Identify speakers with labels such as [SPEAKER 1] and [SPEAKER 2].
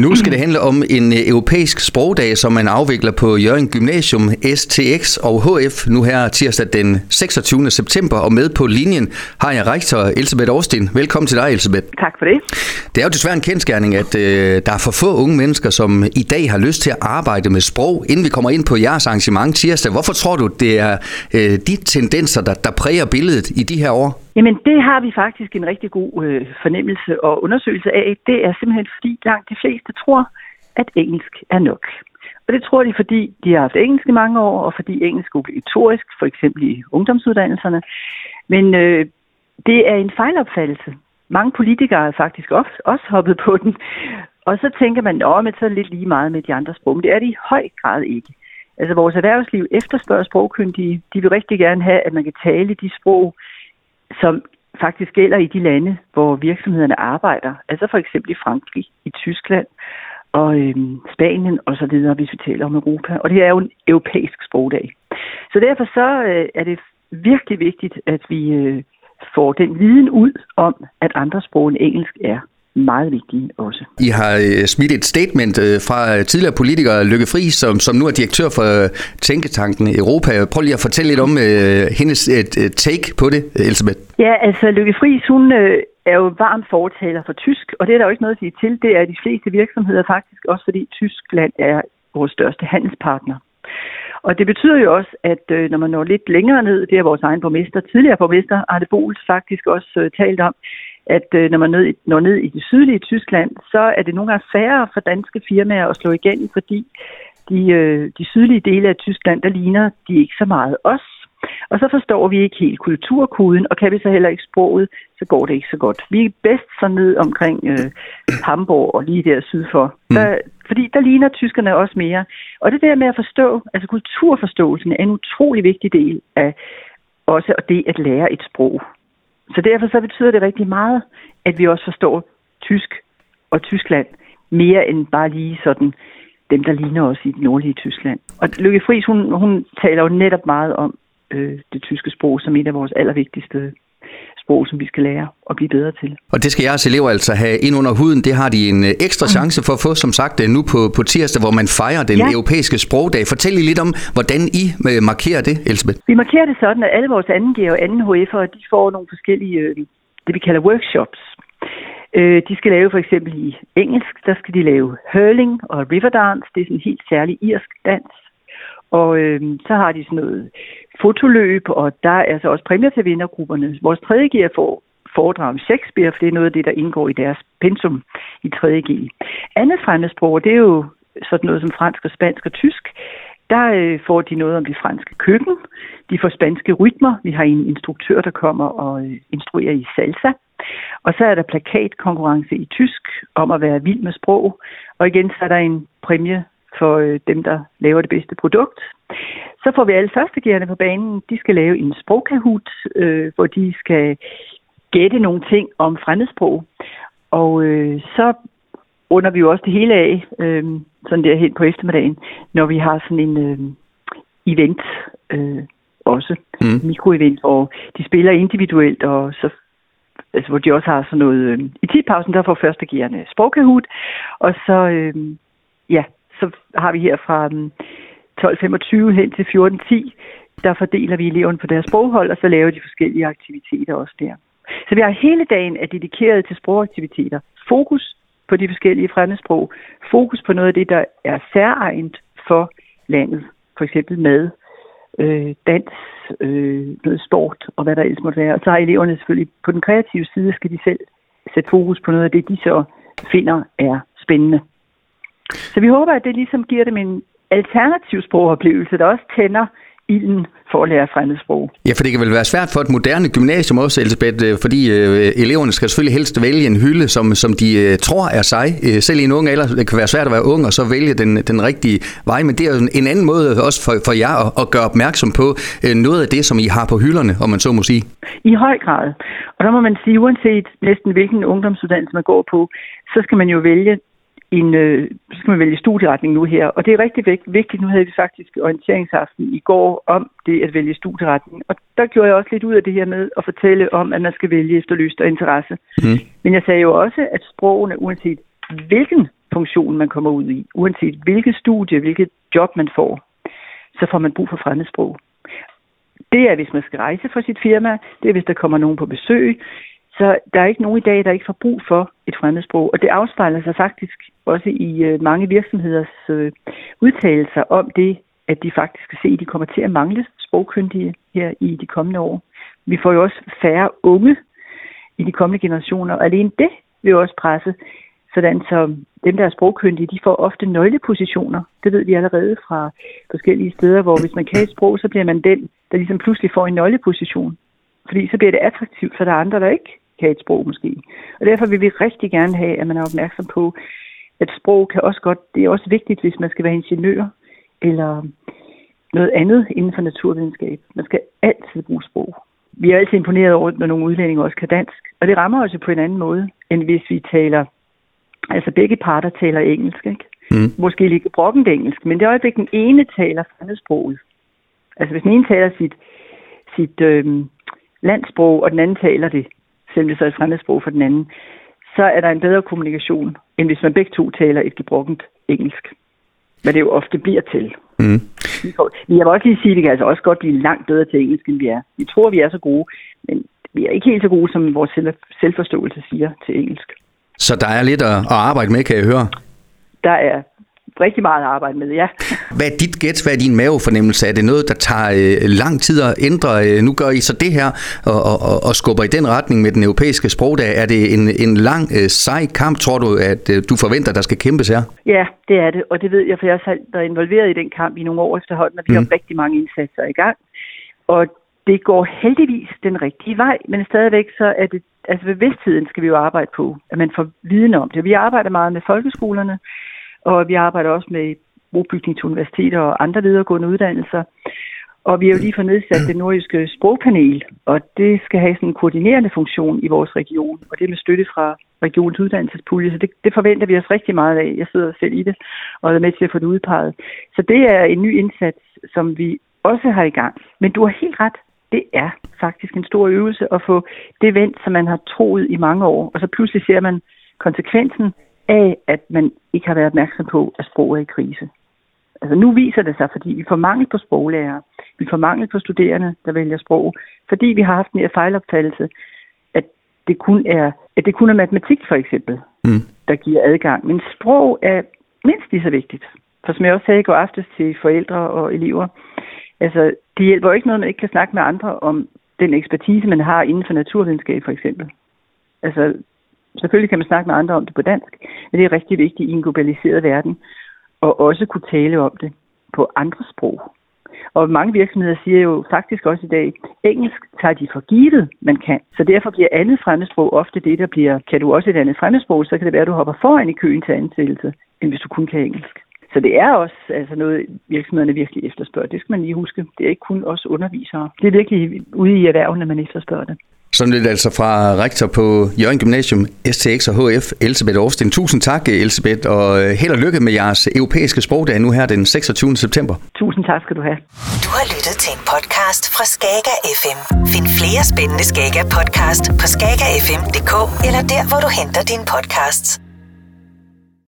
[SPEAKER 1] Nu skal det handle om en øh, europæisk sprogdag, som man afvikler på Jørgen Gymnasium, STX og HF nu her tirsdag den 26. september. Og med på linjen har jeg rektor Elisabeth Årsten. Velkommen til dig, Elisabeth.
[SPEAKER 2] Tak for det.
[SPEAKER 1] Det er jo desværre en kendskærning, at øh, der er for få unge mennesker, som i dag har lyst til at arbejde med sprog. Inden vi kommer ind på jeres arrangement tirsdag, hvorfor tror du, det er øh, de tendenser, der, der præger billedet i de her år?
[SPEAKER 2] Jamen, det har vi faktisk en rigtig god øh, fornemmelse og undersøgelse af. Det er simpelthen fordi langt de fleste tror, at engelsk er nok. Og det tror de, fordi de har haft engelsk i mange år, og fordi engelsk er obligatorisk, for eksempel i ungdomsuddannelserne. Men øh, det er en fejlopfattelse. Mange politikere er faktisk også, også hoppet på den. Og så tænker man, at så er det lidt lige meget med de andre sprog. Men det er det i høj grad ikke. Altså vores erhvervsliv efterspørger sprogkyndige. De vil rigtig gerne have, at man kan tale de sprog, som faktisk gælder i de lande, hvor virksomhederne arbejder. Altså for eksempel i Frankrig, i Tyskland og øhm, Spanien og så videre, hvis vi taler om Europa. Og det er jo en europæisk sprogdag. Så derfor så øh, er det virkelig vigtigt, at vi øh, får den viden ud om, at andre sprog end engelsk er meget vigtige også.
[SPEAKER 1] I har øh, smidt et statement øh, fra tidligere politiker Lykke Friis, som, som nu er direktør for øh, Tænketanken Europa. Prøv lige at fortælle lidt om uh, hendes uh, take på det, Elisabeth.
[SPEAKER 2] Ja, altså Lykke Friis, hun er jo varm fortaler for tysk, og det er der jo ikke noget at sige til. Det er de fleste virksomheder faktisk også, fordi Tyskland er vores største handelspartner. Og det betyder jo også, at øh, når man når lidt længere ned, det er vores egen borgmester, tidligere borgmester, Arne Bols faktisk også øh, talt om, at øh, når man ned, når ned i det sydlige Tyskland, så er det nogle gange færre for danske firmaer at slå igennem, fordi de, øh, de sydlige dele af Tyskland, der ligner de ikke så meget os. Og så forstår vi ikke helt kulturkoden, og kan vi så heller ikke sproget, så går det ikke så godt. Vi er bedst så ned omkring øh, Hamburg og lige der syd for. Mm. Der, fordi der ligner tyskerne også mere. Og det der med at forstå, altså kulturforståelsen er en utrolig vigtig del af også det at lære et sprog. Så derfor så betyder det rigtig meget, at vi også forstår tysk og Tyskland mere end bare lige sådan dem, der ligner os i det nordlige Tyskland. Og Lykke Friis, hun, hun taler jo netop meget om øh, det tyske sprog som et af vores allervigtigste sprog, som vi skal lære og blive bedre til.
[SPEAKER 1] Og det skal jeres elever altså have ind under huden. Det har de en øh, ekstra chance for at få, som sagt, øh, nu på, på tirsdag, hvor man fejrer den ja. europæiske sprogdag. Fortæl lige lidt om, hvordan I øh, markerer det, Elisabeth.
[SPEAKER 2] Vi markerer det sådan, at alle vores anden og anden HF'ere, de får nogle forskellige, det vi kalder workshops. De skal lave for eksempel i engelsk, der skal de lave hurling og riverdance. Det er sådan en helt særlig irsk dans. Og øh, så har de sådan noget fotoløb, og der er altså også præmier til vindergrupperne. Vores 3. G får foredrag om Shakespeare, for det er noget af det, der indgår i deres pensum i 3. G. Andet fremmedsprog, det er jo sådan noget som fransk og spansk og tysk. Der øh, får de noget om det franske køkken. De får spanske rytmer. Vi har en instruktør, der kommer og øh, instruerer i salsa. Og så er der plakatkonkurrence i tysk om at være vild med sprog. Og igen, så er der en præmie for øh, dem, der laver det bedste produkt. Så får vi alle førstegærende på banen. De skal lave en sprogkahut, øh, hvor de skal gætte nogle ting om fremmedsprog. Og øh, så runder vi jo også det hele af, øh, sådan der hen på eftermiddagen, når vi har sådan en øh, event øh, også, mm. mikroevent, hvor de spiller individuelt, og så altså, hvor de også har sådan noget, øh, i tidpausen, der får førstegærende sprogkahut, og så, øh, ja, så har vi her fra mm, 12.25 hen til 14.10, der fordeler vi eleverne på deres sproghold, og så laver de forskellige aktiviteter også der. Så vi har hele dagen er dedikeret til sprogaktiviteter. Fokus på de forskellige fremmedsprog. Fokus på noget af det, der er særegent for landet. For eksempel mad, øh, dans, øh, noget sport og hvad der ellers måtte være. Og så har eleverne selvfølgelig på den kreative side, skal de selv sætte fokus på noget af det, de så finder er spændende. Så vi håber, at det ligesom giver dem en alternativ sprogoplevelse, der også tænder ilden for at lære fremmedsprog.
[SPEAKER 1] Ja, for det kan vel være svært for et moderne gymnasium også, Elisabeth, øh, fordi øh, eleverne skal selvfølgelig helst vælge en hylde, som, som de øh, tror er sig. Øh, selv i en ung alder, det kan være svært at være ung og så vælge den, den rigtige vej, men det er jo en anden måde også for, for jer at, at gøre opmærksom på øh, noget af det, som I har på hylderne, om man så må sige.
[SPEAKER 2] I høj grad. Og der må man sige, uanset næsten hvilken ungdomsuddannelse man går på, så skal man jo vælge en, øh, så skal man vælge studieretning nu her. Og det er rigtig vigtigt. Nu havde vi faktisk orienteringsaften i går om det at vælge studieretning. Og der gjorde jeg også lidt ud af det her med at fortælle om, at man skal vælge efter lyst og interesse. Mm. Men jeg sagde jo også, at sprogene, uanset hvilken funktion man kommer ud i, uanset hvilket studie, hvilket job man får, så får man brug for fremmedsprog. Det er, hvis man skal rejse for sit firma, det er, hvis der kommer nogen på besøg. Så der er ikke nogen i dag, der ikke får brug for et fremmedsprog. Og det afspejler sig faktisk også i øh, mange virksomheders øh, udtalelser om det, at de faktisk kan se, at de kommer til at mangle sprogkyndige her i de kommende år. Vi får jo også færre unge i de kommende generationer, og alene det vil også presse, sådan så dem, der er sprogkyndige, de får ofte nøglepositioner. Det ved vi allerede fra forskellige steder, hvor hvis man kan et sprog, så bliver man den, der ligesom pludselig får en nøgleposition. Fordi så bliver det attraktivt, for der er andre, der ikke kan et sprog måske. Og derfor vil vi rigtig gerne have, at man er opmærksom på, at sprog kan også godt, det er også vigtigt, hvis man skal være ingeniør, eller noget andet inden for naturvidenskab. Man skal altid bruge sprog. Vi er altid imponeret over, når nogle udlændinge også kan dansk. Og det rammer også på en anden måde, end hvis vi taler, altså begge parter taler engelsk, ikke? Mm. Måske lige brokkent engelsk, men det øjeblik, den ene taler fremmedsproget. Altså hvis den ene taler sit, sit øh, landsprog, og den anden taler det, selvom det så er et fremmedsprog for den anden, så er der en bedre kommunikation, end hvis man begge to taler et gebrokkent engelsk hvad det jo ofte bliver til. Mm. Jeg vil også lige sige, at vi kan altså også godt blive langt bedre til engelsk, end vi er. Vi tror, vi er så gode, men vi er ikke helt så gode, som vores selvforståelse siger til engelsk.
[SPEAKER 1] Så der er lidt at arbejde med, kan jeg høre?
[SPEAKER 2] Der er rigtig meget arbejde med, ja.
[SPEAKER 1] Hvad er dit gæt? Hvad er din mavefornemmelse? Er det noget, der tager øh, lang tid at ændre? Øh, nu gør I så det her og, og, og skubber i den retning med den europæiske sprogdag. Er det en, en lang, øh, sej kamp, tror du, at øh, du forventer, der skal kæmpes her?
[SPEAKER 2] Ja, det er det, og det ved jeg, for jeg har været involveret i den kamp i nogle år efterhånden, og vi mm. har rigtig mange indsatser i gang. Og det går heldigvis den rigtige vej, men stadigvæk så er det, altså bevidstheden skal vi jo arbejde på, at man får viden om det. Vi arbejder meget med folkeskolerne, og vi arbejder også med brobygning til universiteter og andre videregående uddannelser. Og vi har jo lige fået nedsat det nordiske sprogpanel, og det skal have sådan en koordinerende funktion i vores region, og det er med støtte fra regionens uddannelsespulje, så det, det forventer vi os rigtig meget af. Jeg sidder selv i det, og er med til at få det udpeget. Så det er en ny indsats, som vi også har i gang. Men du har helt ret, det er faktisk en stor øvelse at få det vendt, som man har troet i mange år, og så pludselig ser man konsekvensen af, at man ikke har været opmærksom på, at sprog er i krise. Altså nu viser det sig, fordi vi får mangel på sproglærer, vi får mangel på studerende, der vælger sprog, fordi vi har haft en fejlopfattelse, at det kun er, at det kun er matematik for eksempel, mm. der giver adgang. Men sprog er mindst lige så vigtigt. For som jeg også sagde i går aftes til forældre og elever, altså det hjælper jo ikke noget, man ikke kan snakke med andre om den ekspertise, man har inden for naturvidenskab for eksempel. Altså Selvfølgelig kan man snakke med andre om det på dansk, men det er rigtig vigtigt i en globaliseret verden, og også kunne tale om det på andre sprog. Og mange virksomheder siger jo faktisk også i dag, engelsk tager de for givet, man kan. Så derfor bliver andet fremmedsprog ofte det, der bliver, kan du også et andet fremmedsprog, så kan det være, at du hopper foran i køen til ansættelse, end hvis du kun kan engelsk. Så det er også altså noget, virksomhederne virkelig efterspørger. Det skal man lige huske. Det er ikke kun os undervisere. Det er virkelig ude i erhvervene, man efterspørger det.
[SPEAKER 1] Sådan lidt altså fra rektor på Jørgen Gymnasium, STX og HF, Elisabeth Aarsten. Tusind tak, Elisabeth, og øh, held og lykke med jeres europæiske sprogdag nu her den 26. september.
[SPEAKER 2] Tusind tak skal du have.
[SPEAKER 3] Du har lyttet til en podcast fra Skager FM. Find flere spændende Skager podcast på skagerfm.dk eller der, hvor du henter dine podcasts.